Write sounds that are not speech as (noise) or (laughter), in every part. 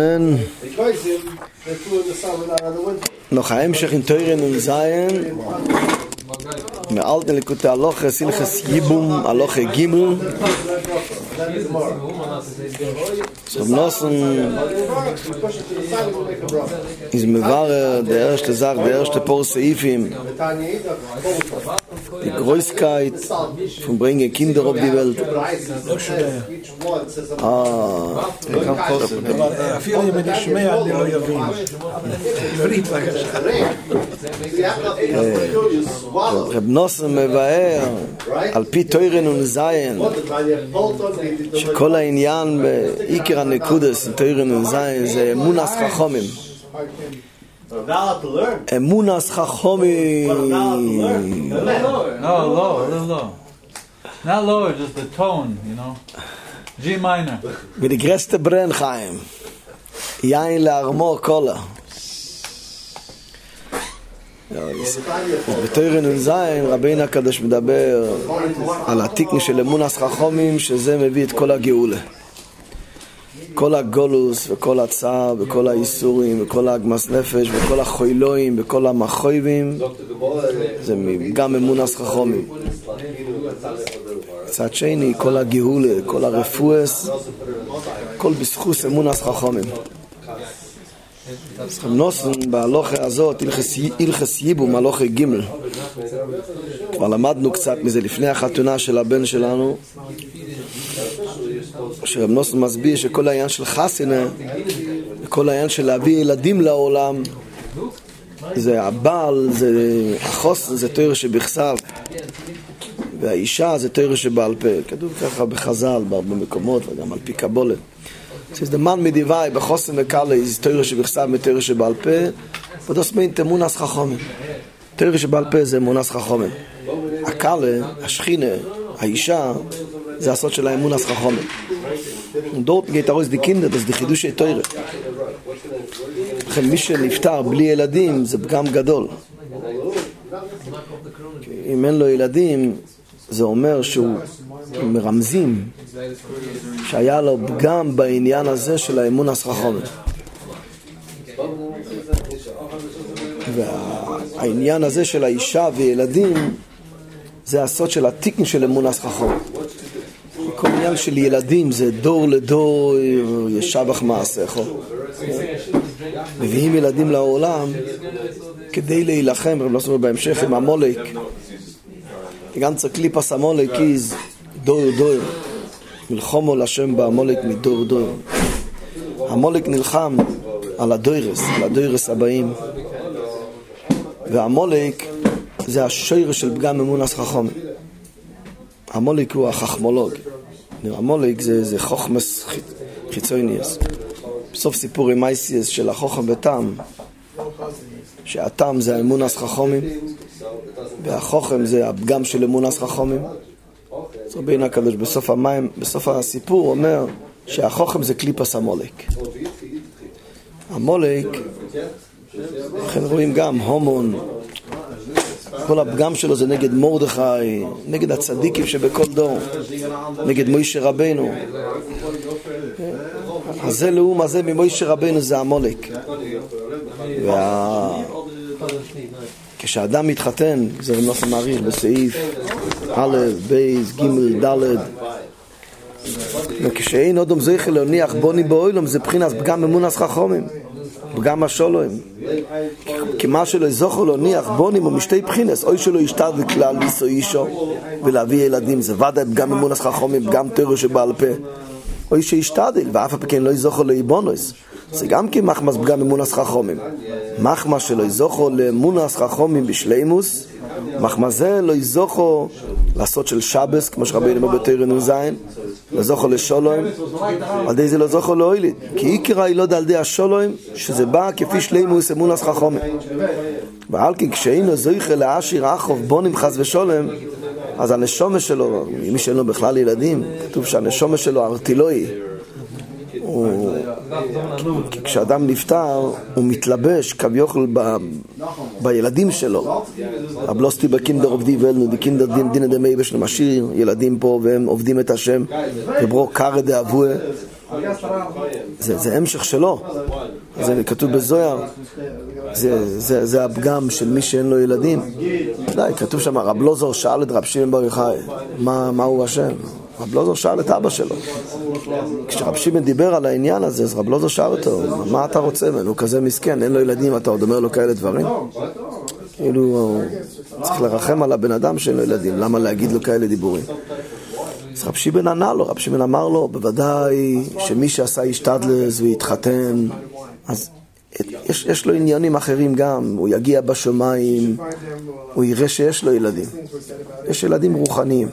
Ähm noch heim sich in teuren und sein mir alte likute aloch silches gibum aloch gimu so nosen is mir war der erste sag der erste porseifim die Größkeit von bringe Kinder auf die Welt. Ah. Ich kann kosten אפילו אם אני שומע אני לא יבין עברית Rab Nosson me ware על פי תוירן ונזיין שכל העניין בעיקר הנקודס, תוירן וזיין, זה אמונס חכומים. אמונס חכומי. לא, לא, לא, לא. Not lower, just the tone, you know. G minor. Wie die größte Brennchaim. Jain l'armo kola. בתרא נ"ז רבינו הקדוש מדבר על התיקן של אמונס חכומים שזה מביא את כל הגאולה כל הגולוס וכל הצער וכל האיסורים וכל האגמס נפש וכל החוילואים וכל המחויבים. זה גם אמונס חכומים מצד שני כל הגאולה, כל הרפואס כל בזכוס אמונס חכומים רב נוסן בהלוכה הזאת, הלכס ייבום, הלוכה גימל. כבר למדנו קצת מזה לפני החתונה של הבן שלנו, שרב נוסן מסביר שכל העניין של חסינה, כל העניין של להביא ילדים לעולם, זה הבעל, זה החוסן, זה תואר שבכסב, והאישה זה תואר שבעל פה. כתוב ככה בחז"ל בהרבה מקומות וגם על פי קבולת. the man medivai bechosem mekale is teure שבכסב מתеure שבעל פה ודוס מיין תמונס חכומים teure שבעל פה זה אמונס חכומים הקלה, השכינה, האישה זה הסוד של חכומים דort geht הרוס די קינדר די חידושי לכן מי שנפטר בלי ילדים זה פגם גדול. אם אין לו ילדים זה אומר שהוא מרמזים שהיה לו פגם בעניין הזה של האמון הסחחומת. והעניין הזה של האישה וילדים זה הסוד של התיקן של אמון הסחחומת. כל עניין של ילדים זה דור לדור ישבח מעשיך. מביאים ילדים לעולם כדי להילחם, רב לא בהמשך עם המולק. Die ganze Klippas Amolek ist דור דור מלחומו לשם בעמולק מדור דור המולק נלחם על הדוירס, על הדוירס הבאים והמולק זה השויר של פגם אמונס חכום המולק הוא החכמולוג. המולק זה, זה חוכמס חיצוניאס בסוף סיפור עם אייסיאס של החוכם בתם שהתם זה האמונס חכומים והחוכם זה הפגם של אמונס חכומים אז רבינו הקדוש בסוף המים, בסוף הסיפור אומר שהחוכם זה קליפס המולק. המולק, לכן רואים גם הומון, כל הפגם שלו זה נגד מרדכי, נגד הצדיקים שבכל דור, נגד מוישה רבנו. הזה לאום הזה ממוישה רבנו זה המולק. וה... כשאדם מתחתן, זה נוסף מעריך בסעיף א', בייס, ג', ד' וכשאין אודום זכר להניח בוני באוילום זה בחינת פגם אמונס חכומים פגם השולוים. כי מה שלא זוכר להניח בונים הוא משתי בחינס אוי שלא ישתד לכלל ליסו אישו ולהביא ילדים. זה ודאי פגם אמונס חכומים פגם תירו שבעל פה. אוי שישתדל ואף הפקן לא יזוכר לאיבונוס זה גם כי מחמס פגם אמונס חכומים מחמס שלא יזוכר לאמונס חכומים בשלימוס מחמס זה לא יזוכר לעשות של שבס, כמו שרבינו אומר בתרן נ"ז, לזוכר לשולוים, על די זה לא זוכר לאוילית, כי עיקר הילוד על די השולוים, שזה בא כפי שלימוס אמונס חכומים. ועל כן כשאינו זויכה לעשיר אחוב בונים חס ושולם, אז הנשומה שלו, מי שאין לו בכלל ילדים, כתוב שהנשומה שלו ארטילוי, הוא, כשאדם נפטר, הוא מתלבש כביכול בילדים שלו. הבלוסטי בקינדר עובדי ולנו, בקינדר דין דמי בשלם השיר, ילדים פה והם עובדים את השם, וברו קרא דאבוה, זה, זה המשך שלו. זה כתוב בזוהר, זה, זה, זה הפגם של מי שאין לו ילדים. די, כתוב שם, רב לוזור שאל את רב שמעון בר יוחאי, מה, הוא אשם? רב לוזור שאל את אבא שלו. כשרב שמעון דיבר על העניין הזה, אז רב לוזור שאל אותו, מה אתה רוצה ממנו? הוא כזה מסכן, אין לו ילדים, אתה עוד אומר לו כאלה דברים? כאילו, צריך לרחם על הבן אדם שאין לו ילדים, למה להגיד לו כאלה דיבורים? אז רב שמעון ענה לו, רב שמעון אמר לו, בוודאי שמי שעשה איש תדלס והתחתן, אז יש, יש לו עניינים אחרים גם, הוא יגיע בשמיים, הוא יראה שיש לו ילדים. יש ילדים רוחניים.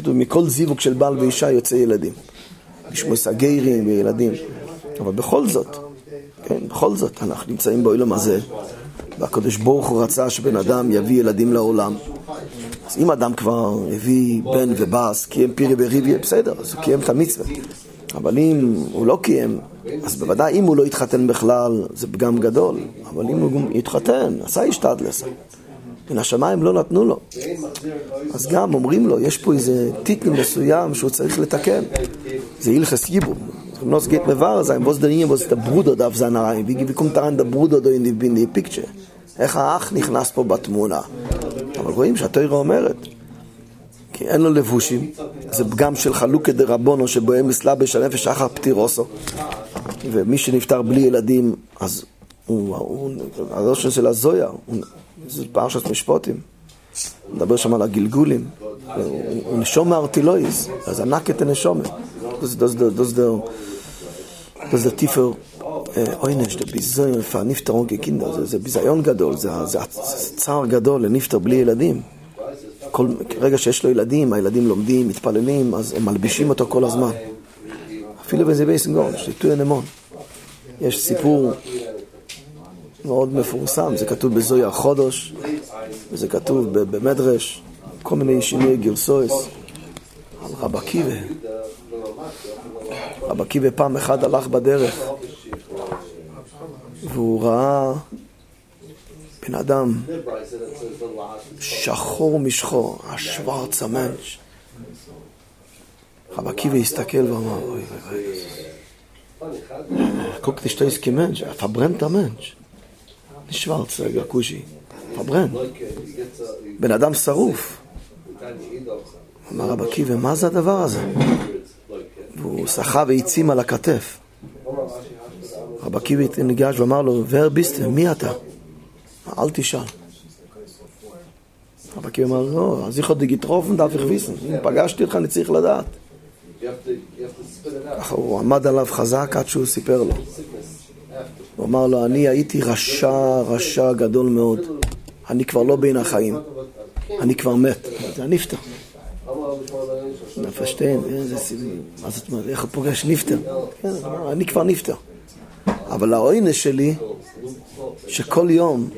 כתוב, מכל זיווג של בעל ואישה יוצא ילדים. משמוס הגיירים וילדים. אבל בכל זאת, כן, בכל זאת, אנחנו נמצאים בעולם הזה, והקדוש ברוך הוא רצה שבן אדם יביא ילדים לעולם. אז אם אדם כבר הביא בן ובס, קיים פירי בריביה, בסדר, אז הוא קיים את המצווה. אבל אם הוא לא קיים, אז בוודאי אם הוא לא התחתן בכלל, זה פגם גדול. אבל אם הוא התחתן, עשה השתדלס. מן השמיים לא נתנו לו. אז גם אומרים לו, יש פה איזה טיטל מסוים שהוא צריך לתקן. זה ייבום. Nos geht mir wahr sein, was der was der Bruder darf sein rein. Wie wie kommt daran der Bruder da in die? איך האח נכנס פה בתמונה. אבל רואים שהתוירה אומרת, כי אין לו לבושים, זה פגם של חלוקה דרבונו שבוהם מסלבש הנפש אחר פטירוסו. ומי שנפטר בלי ילדים, אז הוא, הוא, הראש של הזויה, זה פרשת משפוטים. מדבר שם על הגלגולים. הוא נשום מארטילויז, אז ענק את הנשומת. זה טיפר עונש, זה ביזיון לפעמים נפטרון כקינדר, זה ביזיון גדול, זה צער גדול לנפטר בלי ילדים. כל רגע שיש לו ילדים, הילדים לומדים, מתפללים, אז הם מלבישים אותו כל הזמן. אפילו בזה בייסן שתו הנמון. יש סיפור מאוד מפורסם, זה כתוב בזוהי החודש, וזה כתוב במדרש, כל מיני שינוי גרסויס, על רב עקיבא. רב עקיבא פעם אחת הלך בדרך, והוא ראה בן אדם שחור משחור, השוורץ המנש. רב עקיבא הסתכל ואמר, אוי אוי אוי, guck dich das Mensch, er verbrennt der Mensch. רגע, כושי, פברן. בן אדם שרוף. אמר רב עקיבא, מה זה הדבר הזה? והוא שחה והעצים על הכתף. רב עקיבא ניגש ואמר לו, ור ביסטר, מי אתה? אל תשאל. רב עקיבא אמר, לא, אז יכול דיגיטרופן דף הכביסן. אם פגשתי אותך, אני צריך לדעת. ככה הוא עמד עליו חזק עד שהוא סיפר לו. הוא אמר לו, אני הייתי רשע, רשע גדול מאוד. אני כבר לא בין החיים. אני כבר מת. זה הנפטר. נפשטיין, איזה סיבים. מה זאת אומרת, איך הוא פוגש נפטר? כן, אני כבר נפטר. אבל העונש שלי, שכל יום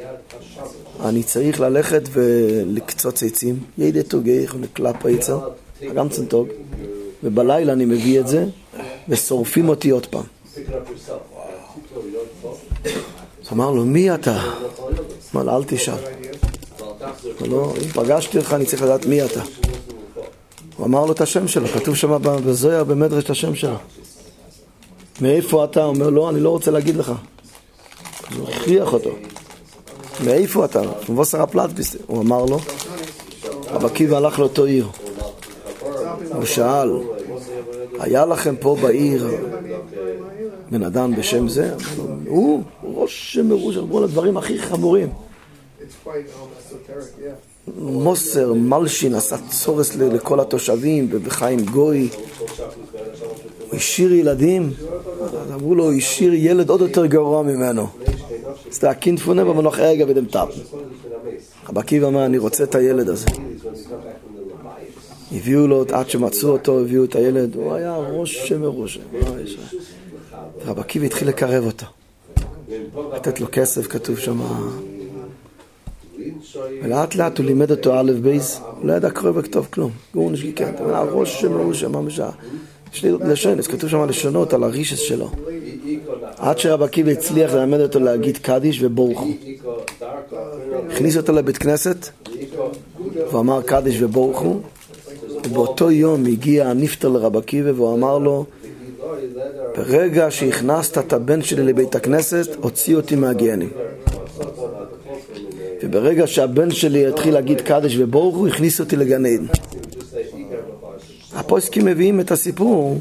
אני צריך ללכת ולקצוץ עצים, ידע טוגייך ונקלפ היצר, גם צנטוג, ובלילה אני מביא את זה, ושורפים אותי עוד פעם. אז אמר לו, מי אתה? אמר לו, אל תשאל. לא, אם פגשתי אותך, אני צריך לדעת מי אתה. הוא אמר לו את השם שלו, כתוב שם בזויה במדרש את השם שלו. מאיפה אתה? הוא אומר, לא, אני לא רוצה להגיד לך. אז הוא הכריח אותו. מאיפה אתה? מבוסר הפלטביסט. הוא אמר לו, רב עקיבא הלך לאותו עיר. הוא שאל, היה לכם פה בעיר בן אדם בשם זה? הוא ראש מרוש, אמרו לו הדברים הכי חמורים. מוסר, מלשין, עשה צורס לכל התושבים, ובחיים גוי. הוא השאיר ילדים, אמרו לו, הוא השאיר ילד עוד יותר גרוע ממנו. זה הקינד פונה במנוח ארגה ודם טאפ. רב עקיבא אמר, אני רוצה את הילד הזה. הביאו לו, עד שמצאו אותו, הביאו את הילד, הוא היה ראש שמראש. רב עקיבא התחיל לקרב אותו. לתת לו כסף, כתוב שם. ולאט לאט הוא לימד אותו א' בייס, הוא לא ידע קרוא וכתוב כלום. גורניש גיקנט, הראש שמראש, ממש יש לי לשון, אז כתוב שם לשונות על הרישס שלו. עד שרב עקיבא הצליח ללמד אותו להגיד קדיש ובורכו. הכניס אותו לבית כנסת, ואמר קדיש ובורכו, ובאותו יום הגיע הנפטר לרב עקיבא והוא אמר לו, ברגע שהכנסת את הבן שלי לבית הכנסת, הוציא אותי מהגיהנים. וברגע שהבן שלי התחיל להגיד קדש וברוך הוא, הכניס אותי לגן עדן. הפוסקים מביאים את הסיפור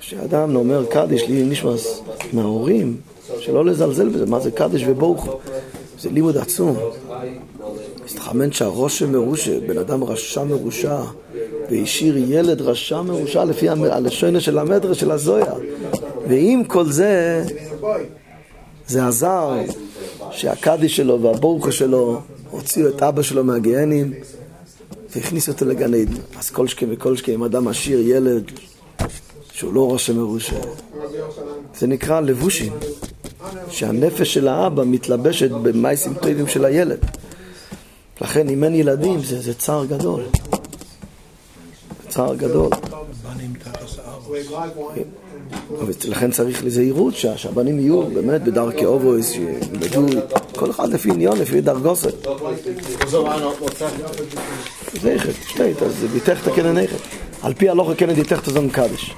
שאדם אומר קדש לי נשמס מההורים, שלא לזלזל בזה, מה זה קדש וברוך הוא? זה לימוד עצום. מסתחמן שהראש מרושע, בן אדם רשע מרושע, והשאיר ילד רשע מרושע לפי הלשונה של המדרש של הזויה. ועם כל זה, זה עזר שהקדיש שלו והברוך שלו הוציאו את אבא שלו מהגיהנים והכניסו אותו לגן עדן. אז כל שכם וכל שכם, אדם משאיר ילד שהוא לא ראש מרושע, זה נקרא לבושים, שהנפש של האבא מתלבשת במייסים טובים של הילד. לכן אם אין ילדים זה, זה צער גדול. צער גדול. לכן צריך לזהירות שהבנים יהיו באמת בדרכי אובויס, שילמדו כל אחד לפי עניון, לפי דרגוסת. איכת, שטייט, אז את הכנן איכת. על פי הלוך הכנן דיתך את הזון קדש.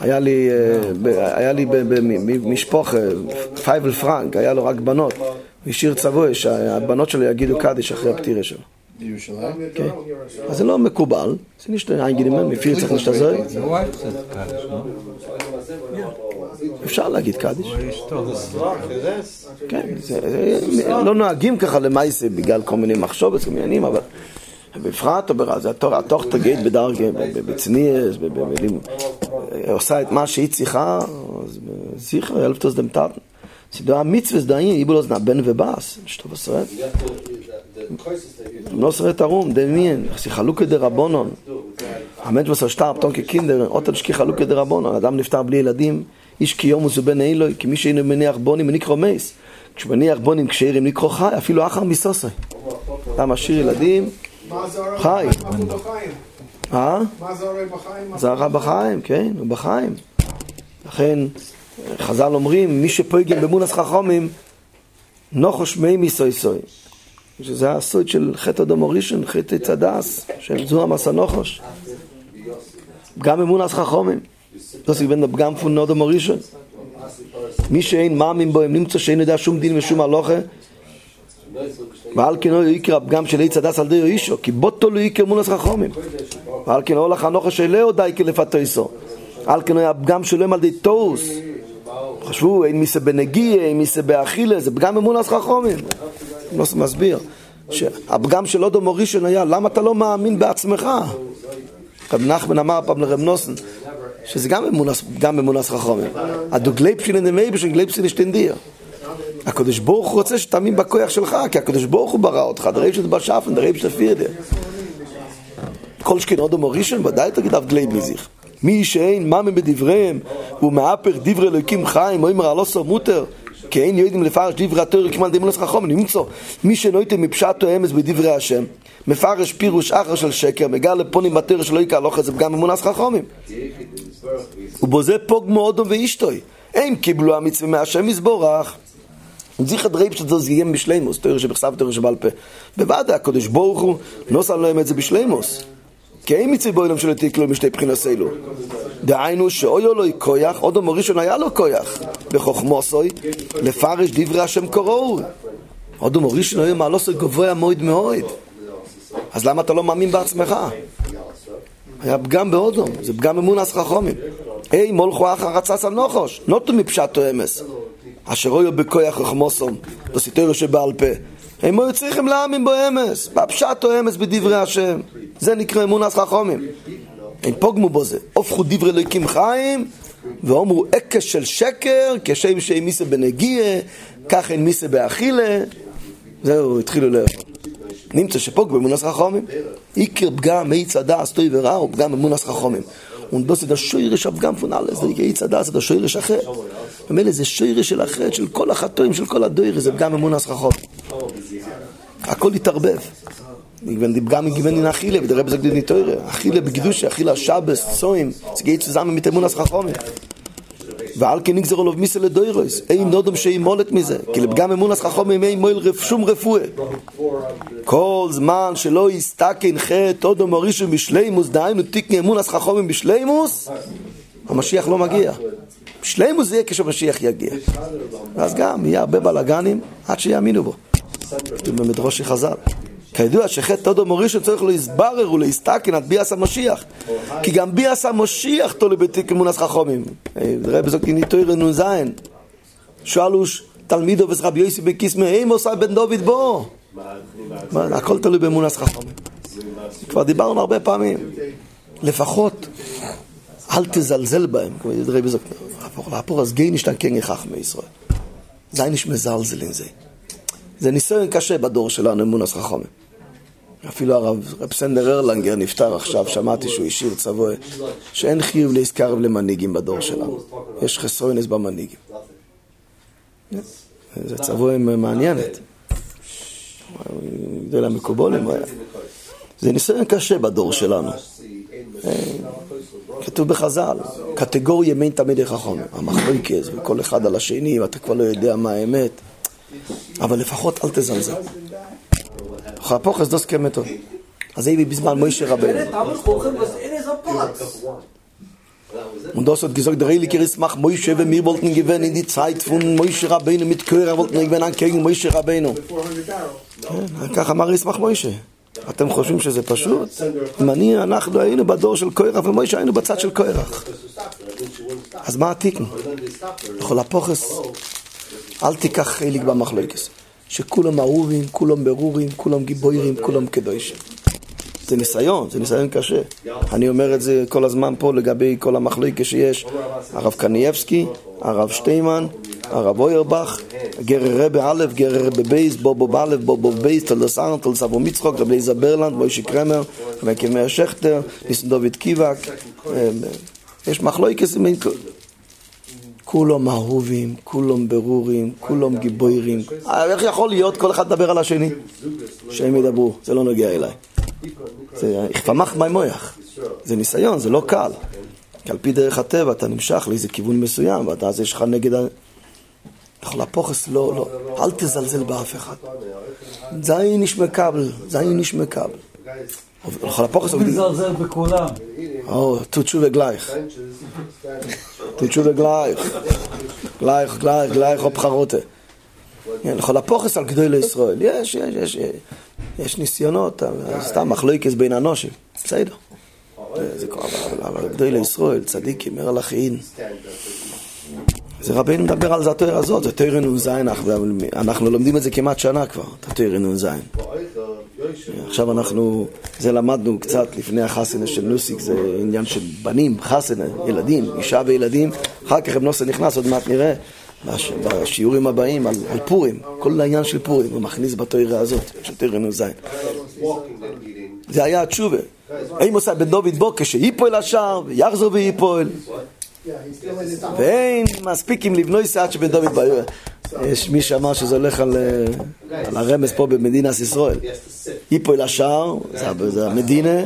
היה לי, אה, במשפוח פייבל פרנק, היה לו רק בנות. הוא השאיר צבוע שהבנות שלו יגידו קדיש אחרי הפטירה שלו. בירושלים? כן. אז זה לא מקובל, זה נשתה אינגידימן, מפיר צריך להשתזר. אפשר להגיד קדיש. כן, לא נוהגים ככה למעשה בגלל כל מיני מחשבות, כל מיני עניינים, אבל בפרט, זה התוך תגיד בדרגה, בצניאס, עושה את מה שהיא צריכה, אז זכר, אלף תוס דמטטן. סידור המצווה זדאין, איבולוס נבן ובאס, שטוב עשרת. לא שרת ערום, דמיין, חלוקה דרבונון. האמת וסר שטר, פתאום כקינדר, אותן שכי חלוקה דרבונון. אדם נפטר בלי ילדים, איש קיום ובן אילוי, כי מי שאינו מניח בונים ונקרא מייס. כשמניח בונים כשאירים נקרא חי, אפילו אחר מסוסי. אדם משאיר ילדים, חי. אה? מה זה הרי בחיים? זה הרי בחיים, כן, הוא בחיים. לכן, חז"ל אומרים, מי שפויגם במונס חכומים, נוחוש מי מיסוי סוי. שזה הסוד של חטא אדום הראשון, חטא צדס, של זוהר מסע נוחוש. גם אמונס חכומים. לא סיבן בפגם פון אדום הראשון. מי שאין מאמין בו, אם נמצא שאין יודע שום דין ושום הלוכה, ועל כן לא יקרא הפגם של עץ הדס על די אישו, כי בוטו לא יקרא אמונס חכומים. ועל כן הולך הנוחה שלאו די כלפתויסו. על כן הפגם שלהם על די תוס. חשבו, אין מיסה בנגיע, אין מיסה באכילה, זה פגם אמונס חכומים. לא מסביר. שהפגם של אודו מורישן היה, למה אתה לא מאמין בעצמך? רב נחמן אמר פעם לרב נוסן, שזה גם אמונס, גם אמונס חכומים. הדו גלייפשין אין המייבשן גלייפשין אשתנדיר. הקדוש ברוך הוא רוצה שתאמין בכוח שלך, כי הקדוש ברוך הוא ברא אותך, דרייב שאתה בשאפן, דרייב שאתה פירדה. כל שכן אודו מורישן, ודאי תגיד אף גלייב מזיך. מי שאין מאמין בדבריהם, הוא מאפר דברי אלוקים חיים, או אמר הלא סמוטר, כי אין יודעים לפרש דברי התור כמעט דמונס חכום, נמצא מי שנויתם מפשט או אמס בדברי השם, מפרש פירוש אחר של שקר, מגל לפונים בתור שלא יקרא את זה גם אמונס חכומים. ובזה פוג מאודום ואישתוי. הם קיבלו המצווה מהשם יסבורך. זיכר דרייב שזה זיהם בשלימוס, תויר שבכסף תויר שבעל פה. בוודאי הקדוש ברוך הוא נוסע להם את זה בשלימוס. כי אין מצווה בו אילם של תיקלו משתי בחינות אלו. דהיינו שאויו לו כויח, עוד אמור ראשון היה לו כויח, בחוכמוסוי, לפרש דברי השם קוראו. עוד אמור ראשון היה מעלוסוי גבוה מאוד מאוד. אז למה אתה לא מאמין בעצמך? היה פגם באודום, זה פגם אמונס חכומים. היי, מולכו אחר רצס הנוחוש, נוטו מפשטו אמס. אשר אויו בכויח חוכמוסום, בסיטוירו שבעל פה. הם היו צריכים להאמין בו אמס, בפשטו אמס בדברי השם. זה נקרא אמונס חכומים. הם פוגמו בו זה. הופכו דברי אלוקים חיים, ואומרו אקש של שקר, כשם שאין מיסה בנגיע, כך אין מיסה באכילה. זהו, התחילו לאכול. נמצא שפוג באמונס חכומים. עיקר פגם מעיץ הדס טוי ורע הוא פגם באמונס חכומים. ונדוס את השוירש הפגם פונאלס, זה עיץ הדס את השוירש אחר. ומילא זה שוירש של אחרת, של כל החטואים, של כל הדוירש, זה פגם אמונס חכומים. הכל התערבב. גם גיוון אין אכילה, ודרב זה גדיד ניטוירה. אכילה בקדושה, אכילה שבס, צוים, זה גיהי צזמן מתאמון הסחכומים. ועל כן נגזר עליו מיסה לדוירוס, אין נודם שימולת מזה, כי לפגם אמונס חכומים אין מועל שום רפואה. כל זמן שלא יסתכן חטא עוד מורישו בשלימוס, דהיינו תיקני אמונס חכומים בשלימוס, המשיח לא מגיע. בשלימוס זה יהיה כשמשיח יגיע. ואז גם יהיה הרבה בלאגנים עד שיאמינו בו. כתוב במדרושי חז"ל. כידוע שחטא תודו מורישו צריך להסברר ולהסתכן עד ביאס המשיח. כי גם ביאס המשיח תולה בתיק אמונס חכומים. רבי בזאת ניטוי נ"ז שאלו תלמידו ורבי יוסי בקיסמי אימו עושה בן דוד בו? הכל תלוי באמונס חכומים. כבר דיברנו הרבה פעמים. לפחות אל תזלזל בהם רבי בזאת להפוך אז גי נשתן כן יחך מישראל. זה איניש מזלזל עם זה. זה ניסיון קשה בדור שלנו, אמונס חכומים. אפילו הרב רב סנדר ארלנגר נפטר עכשיו, שמעתי שהוא השאיר צבוע, שאין חיוב להזכרב למנהיגים בדור שלנו. יש חסרונס במנהיגים. זה צבוע מעניינת. גדול המקובולים. זה ניסיון קשה בדור שלנו. כתוב בחז"ל, קטגוריה מין תלמידי חכם, המחלוקס, וכל אחד על השני, ואתה כבר לא יודע מה האמת. אבל לפחות אל תזלזל. חפוך אז דוס כמתו. אז זה בזמן מוישה רבנו. Und das hat gesagt, der Heilige ist mach Moshe, wenn wir wollten gewinnen in die Zeit von Moshe Rabbeinu mit Körer, wollten wir gewinnen gegen Moshe Rabbeinu. ככה אמר ישמח מוישה. אתם חושבים שזה פשוט? אם אני, אנחנו היינו בדור של קוירח ומוישה היינו בצד של קוירח. אז מה התיקן? יכול הפוכס אל תיקח חלק במחלוקס. שכולם אהובים, כולם ברורים, כולם גיבוירים, כולם קדושים. זה ניסיון, זה ניסיון קשה. אני אומר את זה כל הזמן פה לגבי כל המחלוקס שיש. הרב קנייבסקי, הרב שטיימן, הרב אוירבך, גרר רבה א', גרר רבה בייס, בובוב א', בובוב בייס, תולדוס אהרן, תולדוס אברום יצחוק, רבי אליעזר ברלנד, מוישי קרמר, רבי מאיר שכטר, ניסן דוד קיוואק. יש מחלוקס כולם אהובים, כולם ברורים, כולם גיבוירים. איך יכול להיות כל אחד לדבר על השני? שהם ידברו, זה לא נוגע אליי. זה יחפמח מויח. זה ניסיון, זה לא קל. כי על פי דרך הטבע אתה נמשך לאיזה כיוון מסוים, ואתה אז יש לך נגד. יכול הפוכס, לא, לא, אל תזלזל באף אחד. זין איש מקבל, זין איש מקבל. לכל הפוכס הוא מזלזל בכולם. או, תוצ'ו וגלייך. תוצ'ו וגלייך. גלייך, גלייך, גלייך או בחרותה. לכל הפוכס על גדוי לישראל. יש, יש, יש, יש ניסיונות, סתם מחלוקס בין אנושים. בסדר. אבל גדוי לישראל, מר הלכין. זה רבינו מדבר על זה התואר הזאת, זה תואר נ"ז, אנחנו לומדים את זה כמעט שנה כבר, את התואר נ"ז. עכשיו אנחנו, זה למדנו קצת לפני החסנה של נוסיק, זה עניין של בנים, חסנה, ילדים, אישה וילדים, אחר כך נוסע נכנס, עוד מעט נראה בשיעורים הבאים על, על פורים, כל העניין של פורים, הוא מכניס בתוירה הזאת, של תוירה נ"ז. זה היה התשובה. האם עושה בן דוד בו כשיפול השער, ויחזור ויפול. ואין מספיק עם לבנוי סעד שבן דוד בעיר. יש מי שאמר שזה הולך על, על הרמז פה במדינת ישראל. יפול השער, זה המדינה,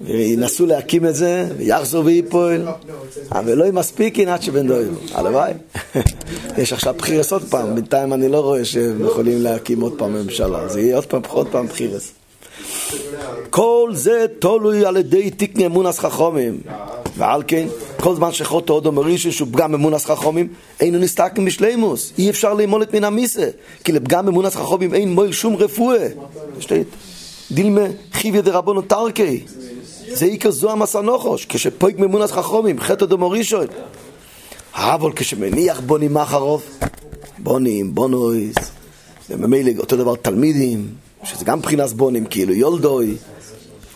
וינסו להקים את זה, ויחזור ויפול, אבל לא מספיק עד שבן דוד. הלוואי. (laughs) יש עכשיו בחירס עוד פעם, בינתיים אני לא רואה שהם יכולים להקים עוד פעם ממשלה. זה יהיה עוד פעם, עוד פעם בחירס. כל זה תלוי על ידי תקני אמונס חכומים ועל כן כל זמן שחוטו עוד אומר אישו שהוא פגם אמונס חכומים אינו נסתקם בשלימוס אי אפשר לאמול את מן המיסה כי לפגם אמונס חכומים אין מועל שום רפואה. דילמה חיביה דרבונו תרקי זה עיקר זו המסנוחוש כשפויק ממונס חכומים חטא דומו ראשון אבל כשמניח בונים אחרוב בונים, בונויס וממילא אותו דבר תלמידים שזה גם מבחינת בונים, כאילו יולדוי,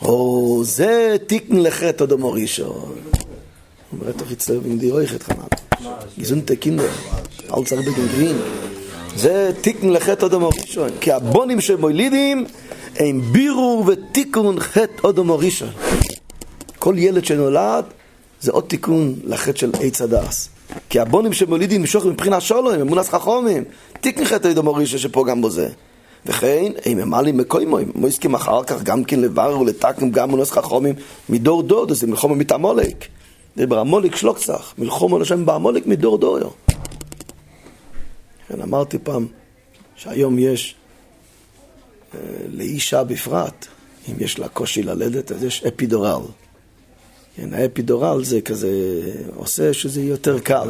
או זה תיקן לחטא המורישו. אומר תוך יצטרף עם די רויכת חנן. גיזונטה קינדר, אל צריך בגן גרין. זה תיקן לחטא עוד המורישו. כי הבונים שמולידים הם בירור ותיקון חטא עוד המורישו. כל ילד שנולד זה עוד תיקון לחטא של עץ הדס. כי הבונים שמולידים משוך מבחינת שולוים, אמונס חכומים, תיקן חטא עוד המורישו שפה בו זה. וכן, אם הם עלים מקוימוים, מויסקים אחר כך גם כן לברר ולתקם גם מונס חכומים מדור אז זה מלחומה מתעמולק. דבר המוליק שלוקצח, מלחום על השם בעמוליק מדור דוריו. כן, אמרתי פעם שהיום יש אה, לאישה בפרט, אם יש לה קושי ללדת, אז יש אפידורל. כן, האפידורל זה כזה, עושה שזה יותר קל.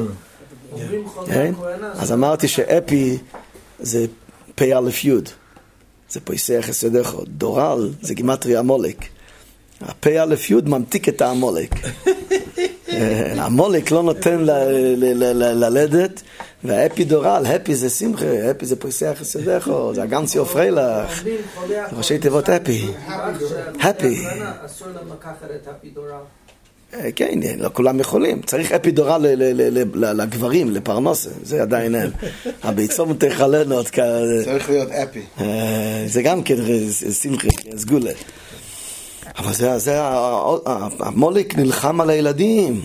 כן? אז אמרתי שאפי זה פ"א י', זה פויסח יסודךו. דורל זה גימטרי המולק. הפ"א י' ממתיק את העמולק. (laughs) המולק לא נותן ללדת, והאפידורל, הפי זה שמחה, הפי זה פויסח יסודךו, זה הגנצי פריילך, ראשי תיבות אפי. הפי. אה, כן, לא כולם יכולים. צריך אפידורל לגברים, לפרנוסה, זה עדיין אין. (laughs) הביצום תכלנות כזה. צריך להיות אפי. אה, זה גם כן שמחה, סגולה. אבל זה, זה, המולק נלחם על הילדים.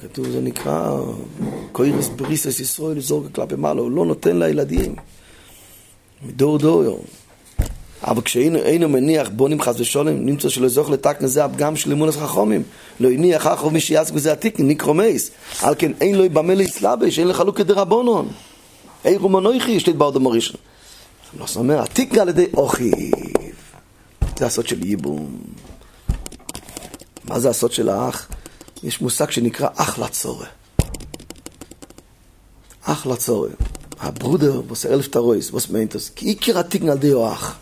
כתוב, זה נקרא, קוירס בריסס ישראל זורק כלפי מעלה, הוא לא נותן לילדים. מדור דור. אבל כשאינו מניח בונים חס ושולם, נמצא שלא זוך לתקנה זה הפגם של אמונס חכומים. לא הניח אחר מי שיעסק בזה התיקן, נקרו מייס. על כן אין לו במה להסלבש, אין לך לוקה דרבונון. אי רומנויכי, יש לי את באודו מורישן. לא אומר, התיקן על ידי אוכיב. זה הסוד של ייבום. מה זה הסוד של האח? יש מושג שנקרא אח לצורה. אח לצורה. הברודר, בוסר אלף תרויס, בוס מיינטוס, כי עיקר התיקן על ידי אח.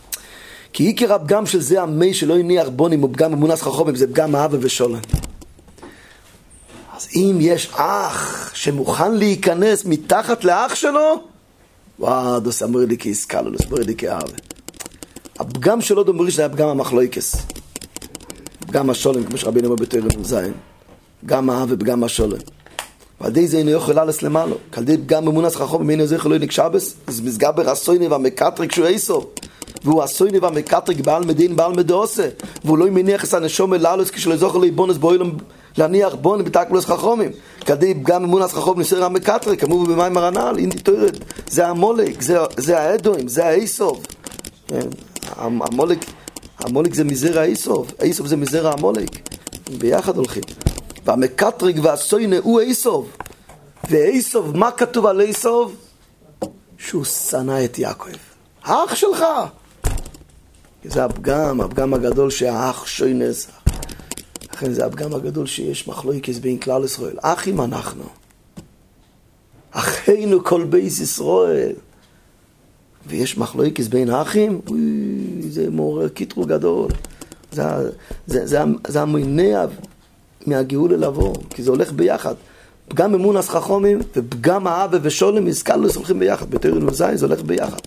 כי עיקר הפגם של זה המי שלא הניח בונים הוא פגם אמונס חכומים, זה פגם אהבה ושולם. אז אם יש אח שמוכן להיכנס מתחת לאח שלו, וואו, דוס אמרי לי כעסקלו, דוס אמרי לי כאהבה. הפגם שלו דומרי שזה היה פגם המחלויקס. פגם השולם, כמו שרבינו אומר בתוירים זין. פגם האהבה ופגם השולם. ועל די זה אינו יכול לעלס למעלו. כעל די פגם אמונס חכום, אינו זכר לא נקשבס, אז מסגבר הסויני והמקטריק שהוא איסו. והוא הסויני והמקטריק בעל מדין בעל מדעושה. והוא לא מניח את הנשום אל לעלוס כשלא זוכר להיבונס באוילם להניח בון בתקבלוס חכומים. כדי פגם אמונס חכום ניסר המקטריק, אמרו במים הרנ"ל. זה המולק, זה, האדוים, זה האיסוב. כן? המולק, המולק זה מזרע האיסוב, האיסוב זה מזרע המולק. ביחד הולכים. והמקטריק והסוינה הוא איסוב. ואיסוב, מה כתוב על איסוב? שהוא שנא את יעקב. האח שלך! זה הפגם, הפגם הגדול שהאח שוינס. לכן זה הפגם הגדול שיש מחלוקס בין כלל ישראל. אחים אנחנו. אחינו כל בייס ישראל. ויש מחלוקס בין האחים, זה מעורר קיטרוג גדול. זה, זה, זה, זה המונע מהגאולה לבוא, כי זה הולך ביחד. פגם אמונס חכומים ופגם האבא ושולם איסקלוס הולכים ביחד. בתיאוריה נ"ז זה הולך ביחד.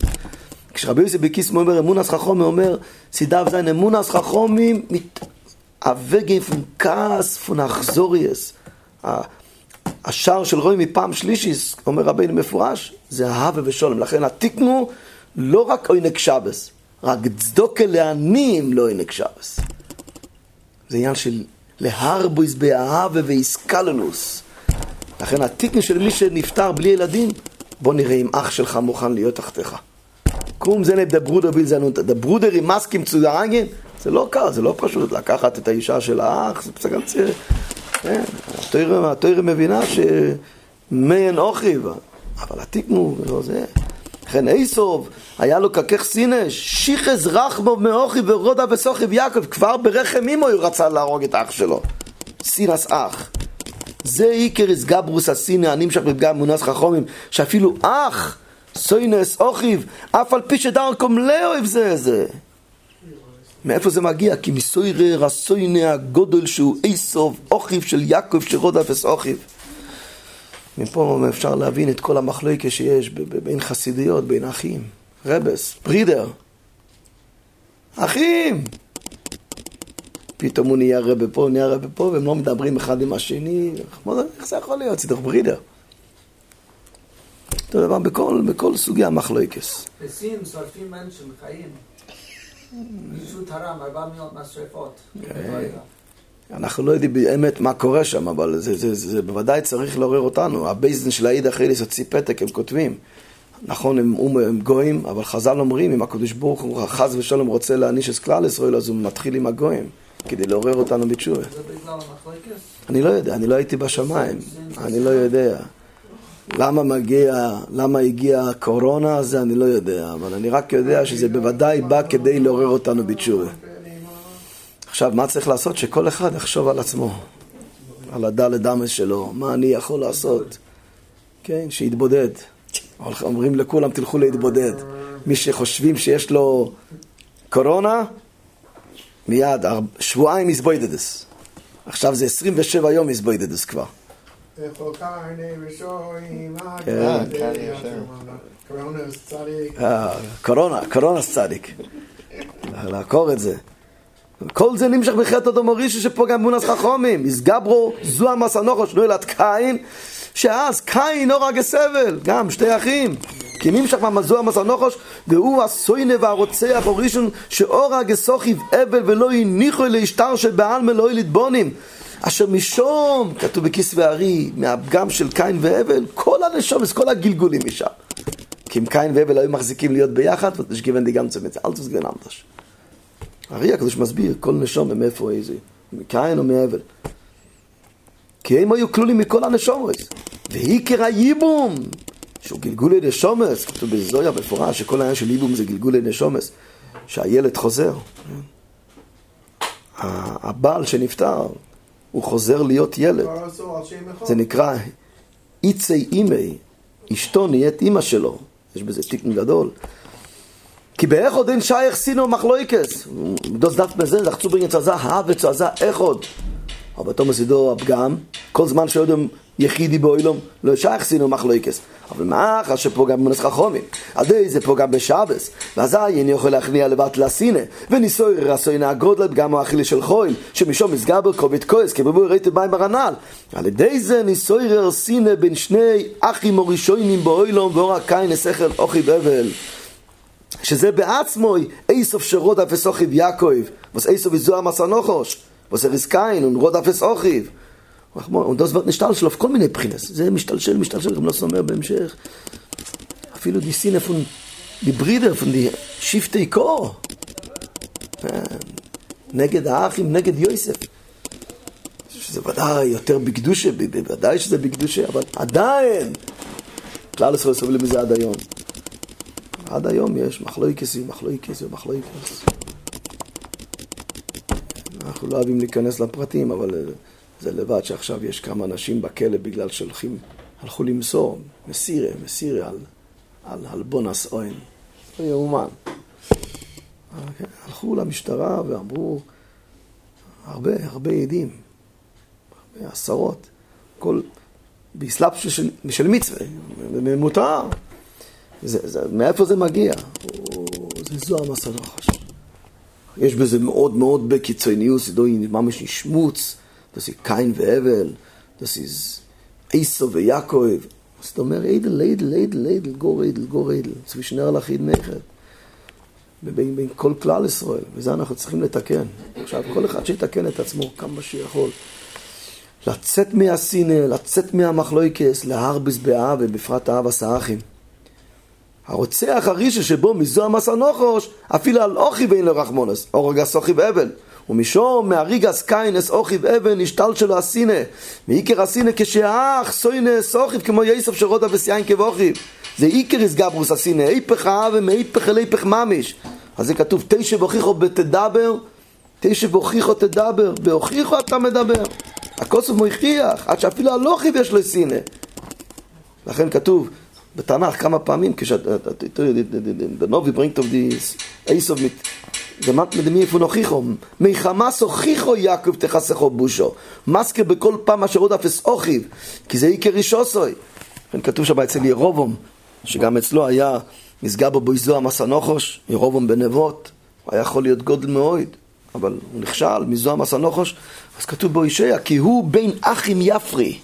כשרבי יוסי בקיסמו אומר אמונס חכומים, אומר סידב זין אמונס חכומים הווגן פון כעס פון אכזוריאס. השער של רוי מפעם שלישיס, אומר רבינו מפורש, זה האבה ושולם. לכן התיקנו לא רק עונג שבס, רק צדוקה לעניים לא עונג שבס. זה עניין של להרבויס באהבה ואיסקללוס. לכן התיקן של מי שנפטר בלי ילדים, בוא נראה אם אח שלך מוכן להיות תחתיך. קום ביל זנונטה. דברודר עם מסקים צודרגן, זה לא קל, זה לא פשוט לקחת את האישה של האח, זה בסדר, זה... כן, התוירה מבינה שמיין אוכיב, אבל התיקנו, לא זה. לכן איסוב, היה לו ככך סינש, שיחז רחמוב מאוכי ורודה וסוכיב יעקב, כבר ברחם אימו הוא רצה להרוג את אח שלו. סינס אח. זה איקר איס גברוס הסינה הנמשך בפגם מונס חכומים, שאפילו אח, סוינס אוכיב, אף על פי שדרכום לא אוהב זה זה. מאיפה זה מגיע? כי מסוירה רסוינה הגודל שהוא איסוב, אוכיב של יעקב שרודה וסוכיב. מפה אפשר להבין את כל המחלוקת שיש בין חסידיות, בין אחים. רבס, ברידר. אחים! פתאום הוא נהיה רבה פה, נהיה רבה פה, והם לא מדברים אחד עם השני. איך זה יכול להיות? סידור ברידר. אותו דבר בכל, בכל סוגי המחלוקס. בסין שורפים מנשם חיים. מישהו תרם 400 משרפות. כן. אנחנו לא יודעים באמת מה קורה שם, אבל זה, זה, זה, זה בוודאי צריך לעורר אותנו. הבייזן של העיד אחיליס הוציא פתק, הם כותבים. נכון, הם, הם, הם גויים, אבל חז"ל אומרים, אם הקדוש ברוך הוא חס ושלום רוצה להעניש את כלל ישראל, אז הוא מתחיל עם הגויים. כדי לעורר אותנו בתשובה. זה בגלל המחלקת? אני לא יודע, אני לא הייתי בשמיים, אני לא יודע. למה מגיע, למה הגיעה הקורונה, זה אני לא יודע, אבל אני רק יודע שזה בוודאי בא כדי לעורר אותנו בתשובה. עכשיו, מה צריך לעשות? שכל אחד יחשוב על עצמו, על הדלת אמס שלו, מה אני יכול לעשות? כן, שיתבודד. אומרים לכולם, תלכו להתבודד. מי שחושבים שיש לו קורונה, מיד, שבועיים יסבוידדס. עכשיו זה 27 יום יסבוידדס כבר. קורונה, קורונה צדיק. לעקור את זה. כל זה נמשך בחטא אותו מורישו שפוגם באמונס חכומים. יסגברו זו המסנוכו שנועלת קין, שאז קין הורג הסבל, גם שתי אחים. כי נמשך מהמזוע מסנוכוש, והוא הסוינה והרוצח הראשון שאורג הסוכיב אבל ולא הניחו להשטר שבעל מלואי לטבונים. אשר משום, כתוב בכיס וארי, מהפגם של קין והבל, כל הנשומס, כל הגלגולים משם. כי אם קין והבל היו מחזיקים להיות ביחד, ותשגיבן די גם צמצע, אל תסגבן אמתש. הרי הקדוש מסביר, כל נשום מאיפה איזה, מקין או מהבל. כי הם היו כלולים מכל הנשומות. ועיקר הייבום, שהוא גלגולי נשומס, כתוב בזויה מפורש שכל העניין של ייבום זה גלגולי נשומס, שהילד חוזר. הבעל שנפטר, הוא חוזר להיות ילד. זה נקרא איצי אימי, אשתו נהיית אימא שלו. יש בזה תיקון גדול. כי באיך עוד אין שייך סינו מחלויקס. דוס דף בזה, לחצו בין יצזה, הא וצזה, איך עוד. אבל בתום הסידור הפגם, כל זמן שיודעים יחידי באוילום, לא שייך סינו מחלויקס. אבל מאחר שפוגם במונס חכומים, עדי זה פוגם בשבס, ואזי אני יכול להכניע לבת לסינה, וניסוי רסוי נהגוד לפגם האכילי של חויל, שמשום מסגבר כובד כועס, כבבוי ראיתי מים ברנל. על ידי זה ניסוי רסינה בין שני אחים או ראשונים באוילום, ואור הקין לשכל אוכי בבל. שזה בעצמו איסוף שרוד אפס אוכיב יעקב, וזה איסוף איזוע מסנוחוש, וזה ריסקיין, ונרוד אפס אוכיב. Und das wird nicht כל מיני בחינות. זה משתלשל, משתלשל, גם לא סומר בהמשך. אפילו די סינה פון די די שיפטי קור. נגד האחים, נגד יוסף. שזה ודאי יותר בקדושה, בוודאי שזה בקדושה, אבל עדיין כלל ישראל סובלים מזה עד היום. עד היום יש מחלויקס ומחלויקס ומחלויקס. אנחנו לא אוהבים להיכנס לפרטים, אבל זה לבד שעכשיו יש כמה אנשים בכלא בגלל שהולכים, הלכו למסור, מסירה, מסירה על, על הלבונס אוין. לא יאומן. הלכו למשטרה ואמרו, הרבה, הרבה עדים, הרבה עשרות, כל, באסלאפ של, של מצווה, מותר. זה, זה, מאיפה זה מגיע? זה זוהר מסנוחש. יש בזה מאוד מאוד בקיצוניות, זה לא ממש נשמוץ. Das ist kein Wevel, das ist und Jakob. זאת אומרת, עדל, עדל, עדל, עדל, גור עדל, גור עדל, צבי נר הלכיד נכד. ובין בין כל כלל ישראל, וזה אנחנו צריכים לתקן. עכשיו, כל אחד שיתקן את עצמו כמה שיכול. לצאת מהסינא, לצאת מהמחלויקס, להרביס באב, ובפרט האב הסאחים. הרוצח הרישה שבו מזוהר מסר נוחוש, אפילו על אוכי ואין לו רחמונס, אורג הסוכי ואבל. ומשום מהריגס קיינס אוכיב אבן נשתל שלו הסינה מעיקר הסינה כשהאח סוינס אוכיב כמו יסף שרודה וסיין כבוכיב זה עיקר יסגברוס הסינה היפך האב ומהיפך אל היפך ממש אז זה כתוב תשע בוכיחו בתדבר תשע בוכיחו תדבר בהוכיחו אתה מדבר הכוסף מוכיח עד שאפילו הלוכיב יש לו סינה לכן כתוב בתנ"ך כמה פעמים the Novi bringt of this Esav mit גמרת מדמי איפה נוכיחו מחמאס הוכיחו יעקב תחסכו בושו מסקר בכל פעם אשר עוד אפס אוכיב כי זה עיקר אישוסוי כתוב שם אצל ירובום שגם אצלו היה נסגר בו בויזו המסנוחוש ירובום בנבות הוא היה יכול להיות גודל מאוד אבל הוא נכשל מזו המסנוחוש אז כתוב בו ישע כי הוא בין אחים יפרי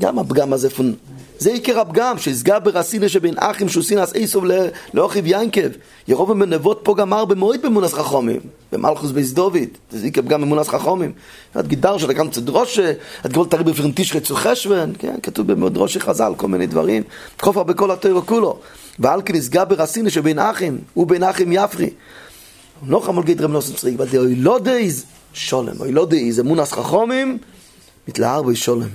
גם הפגם הזה פון זה עיקר הפגם, שהסגר ברסינא שבין אחים שוסינס איסוב לאוכיב ינקב. ירובם בן נבות פה גמר במועד במונס חכומים, במלכוס בייס דוד, זה עיקר פגם במונס חכומים. עד גידר שאתה גם צדרושה, עד גבול תריב בפרן תשחי צוחשבן, כן, כתוב במדרושי חז"ל, כל מיני דברים. כופר בכל התוירו כולו. ועל כן נסגר ברסינא שבין אחים, ובין אחים יפרי. נוח המולגית רב נוסן צריק, אבל דאוי לא דייז, שולם. אוי לא דאי, זה מונס חכומים, מתלהר בי שולם.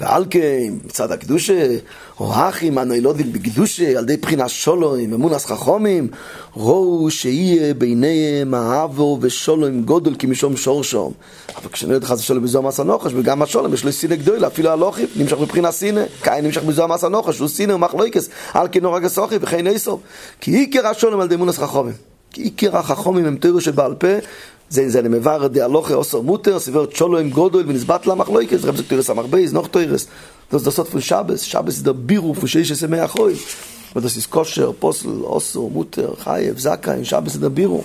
ועל כן, מצד הקדושה, או אחים הנוילודים בקדושה, על ידי בחינה שולוים, אמונס חכומים, ראו שיהיה ביניהם האבו ושולוים גודל כמשום שורשום. אבל כשנרד חס ושלום בזוהר מס הנוחש, וגם השולם יש לו סינא גדולה, אפילו הלוחים, נמשך בבחינה סינא, קין נמשך בזוהר מס הנוחש, הוא סינא ומחלויקס, על כן הורג הסוחי וכן איסו. כי עיקר השולם על ידי אמונס חכומים. כי עיקר החכומים הם תירו שבעל פה, זה זה למבר די הלוכה אוסר מוטר סבר צ'ולו עם גודל ונסבט למחלויקס רב זוק תירס המרבייז נוח תירס das das von Shabbos Shabbos der Biru für sich ist mehr khoi und das ist kosher posel osso mutter chayev zaka in Shabbos der Biru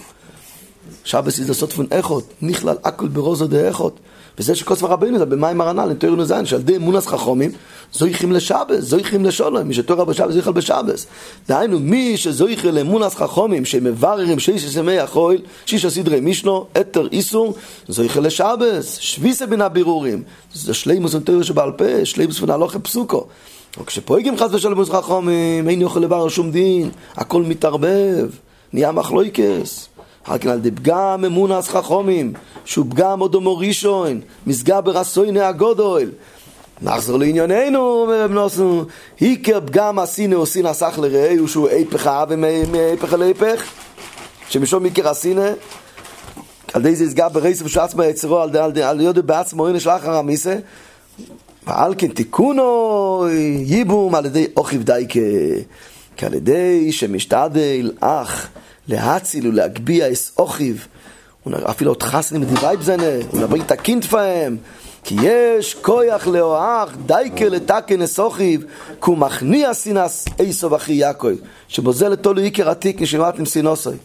Shabbos ist das von Echot nicht lal akul berozo der Echot וזה שכוס ורבינו זה במים הרנ"ל, נתאר לנו זין, שעל די אמונס חכומים, זויכים לשבס, זויכים לשולם, מי שתורה בשבס זויכל בשבס. דהיינו, מי שזויכל לאמונס חכומים, שמבררים שיש ימי החול, שיש הסדרי מישנו, אתר איסור, זויכל לשבס, שביסה בין הבירורים. זה שלימוס נתאר שבעל פה, שלימוס ונהלוך פסוקו. וכשפויגים חס ושלום אמונס חכומים, אין יוכל לבר שום דין, הכל מתערבב, נהיה מחלויקס. הכן על דפגם אמונה אז חכומים, שהוא פגם עוד אמור ראשון, מסגע ברסוי נהגודויל. נחזור לענייננו, אומר רב נוסנו, היקר פגם עשינו עושין עשך לראי, ושהוא איפך אהב מאיפך אל איפך, שמשום היקר עשינו, על די זה יסגר ברסף של יצרו, על יודע בעצמו, הנה שלח הרמיסה, ועל כן תיקונו ייבום על ידי אוכיב דייקה, כעל ידי שמשתדל אח, להציל ולהגביה אס אוכיב, אפילו עוד חסנים דברי בזנה, ולבריא את הקינטפהם, כי יש כויח לאוהך דייקה לתקן אס אוכיב, כי מכניע סינס איסו אחי יעקב, שבו זה לתולו עיקר עתיק נשמעת עם סינוסוי.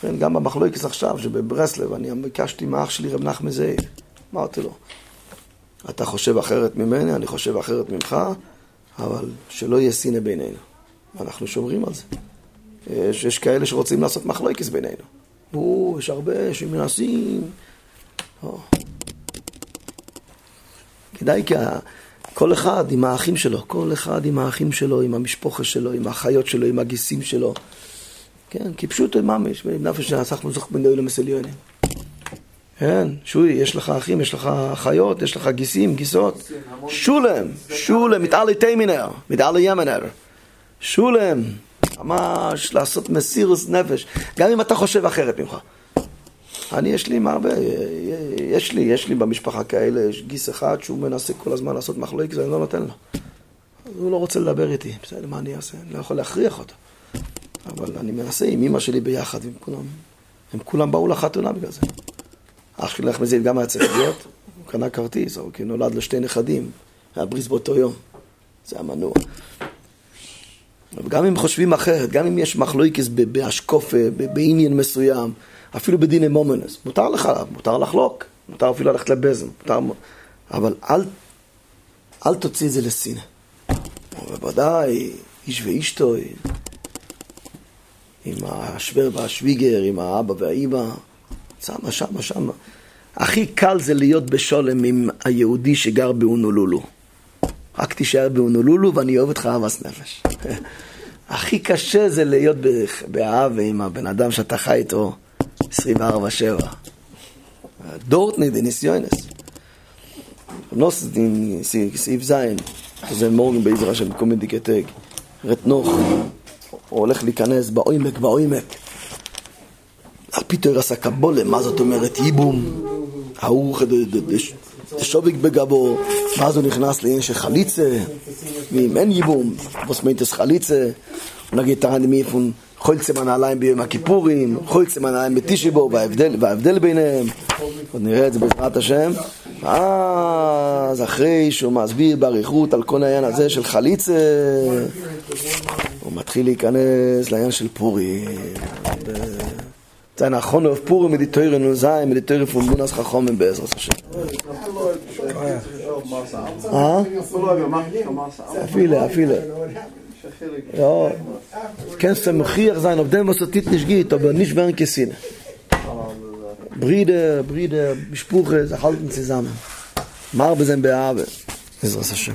כן, גם במחלוקס עכשיו, שבברסלב, אני ביקשתי מאח שלי רב נחמן זאב, אמרתי לו, אתה חושב אחרת ממני, אני חושב אחרת ממך, אבל שלא יהיה סינא בינינו. ואנחנו שומרים על זה. יש, יש כאלה שרוצים לעשות מחלוקס בינינו. או, יש הרבה שמנסים. או. כדאי כי כל אחד עם האחים שלו, כל אחד עם האחים שלו, עם המשפחה שלו, עם האחיות שלו, עם הגיסים שלו. כן, כי פשוט ממש, נפש שנסח מזוך בן דוילה מסליונים. כן, שוי, יש לך אחים, יש לך אחיות, יש לך גיסים, גיסות. שולם, שולם, מתעלי תימינר, מתעלי ימנר. שולם, ממש לעשות מסירוס נפש, גם אם אתה חושב אחרת ממך. אני, יש לי הרבה, יש לי, יש לי במשפחה כאלה, יש גיס אחד שהוא מנסה כל הזמן לעשות מחלוקת, אני לא נותן לו. הוא לא רוצה לדבר איתי, בסדר, מה אני אעשה? אני לא יכול להכריח אותו. אבל אני מנסה עם אמא שלי ביחד, עם כולם. הם כולם באו לחתונה בגלל זה. אח שלי אחמד זיו גם היה צריך להיות, הוא קנה כרטיס, כי נולד לו שתי נכדים, היה בריס באותו יום. זה היה מנוע. גם אם חושבים אחרת, גם אם יש מחלויקס באשקופה, בעניין מסוים, אפילו בדיני מומנס, מותר לך, מותר לחלוק, מותר אפילו ללכת לבזם, מותר, אבל אל, אל תוציא את זה לסינא. בוודאי, איש ואשתו, עם השוור והשוויגר, עם האבא והאימא, שמה, שמה, שמה. הכי קל זה להיות בשולם עם היהודי שגר באונולולו. רק תישאר באונולולו ואני אוהב אותך אהבס נפש. (laughs) הכי קשה זה להיות באהבה עם הבן אדם שאתה חי איתו 24-7. דורטני דניסיונס. נוס סעיף זין, זה מורגן בעזר השם, כל מיני דיקטג. רטנוך, הוא הולך להיכנס בעומק, בעומק. על פי תרס הקבולה, מה זאת אומרת? ייבום, ההוא שוביק בגבו, ואז הוא נכנס לעניין של חליצה, ואם אין ייבום, בוסמנטס חליצה, נגיד תרן מאיפון חולצה מהנעליים ביום הכיפורים, חולצה מהנעליים בתישיבו, וההבדל, וההבדל ביניהם, עוד נראה את זה בעזרת השם, אז אחרי שהוא מסביר באריכות על כל העניין הזה של חליצה, הוא מתחיל להיכנס לעניין של פורים. זה נכון אוף פורים מדיטוירי נוזיים, מדיטוירי פונבונס חכומים בעזרת השם. אה? אפילה, אפילה. Ja, kennst du Mechiach sein auf dem, was er tit nicht geht, aber nicht während Kessine. Brüder, Brüder, Bespuche, sie halten zusammen. Marbe sind Beabe. Ist das.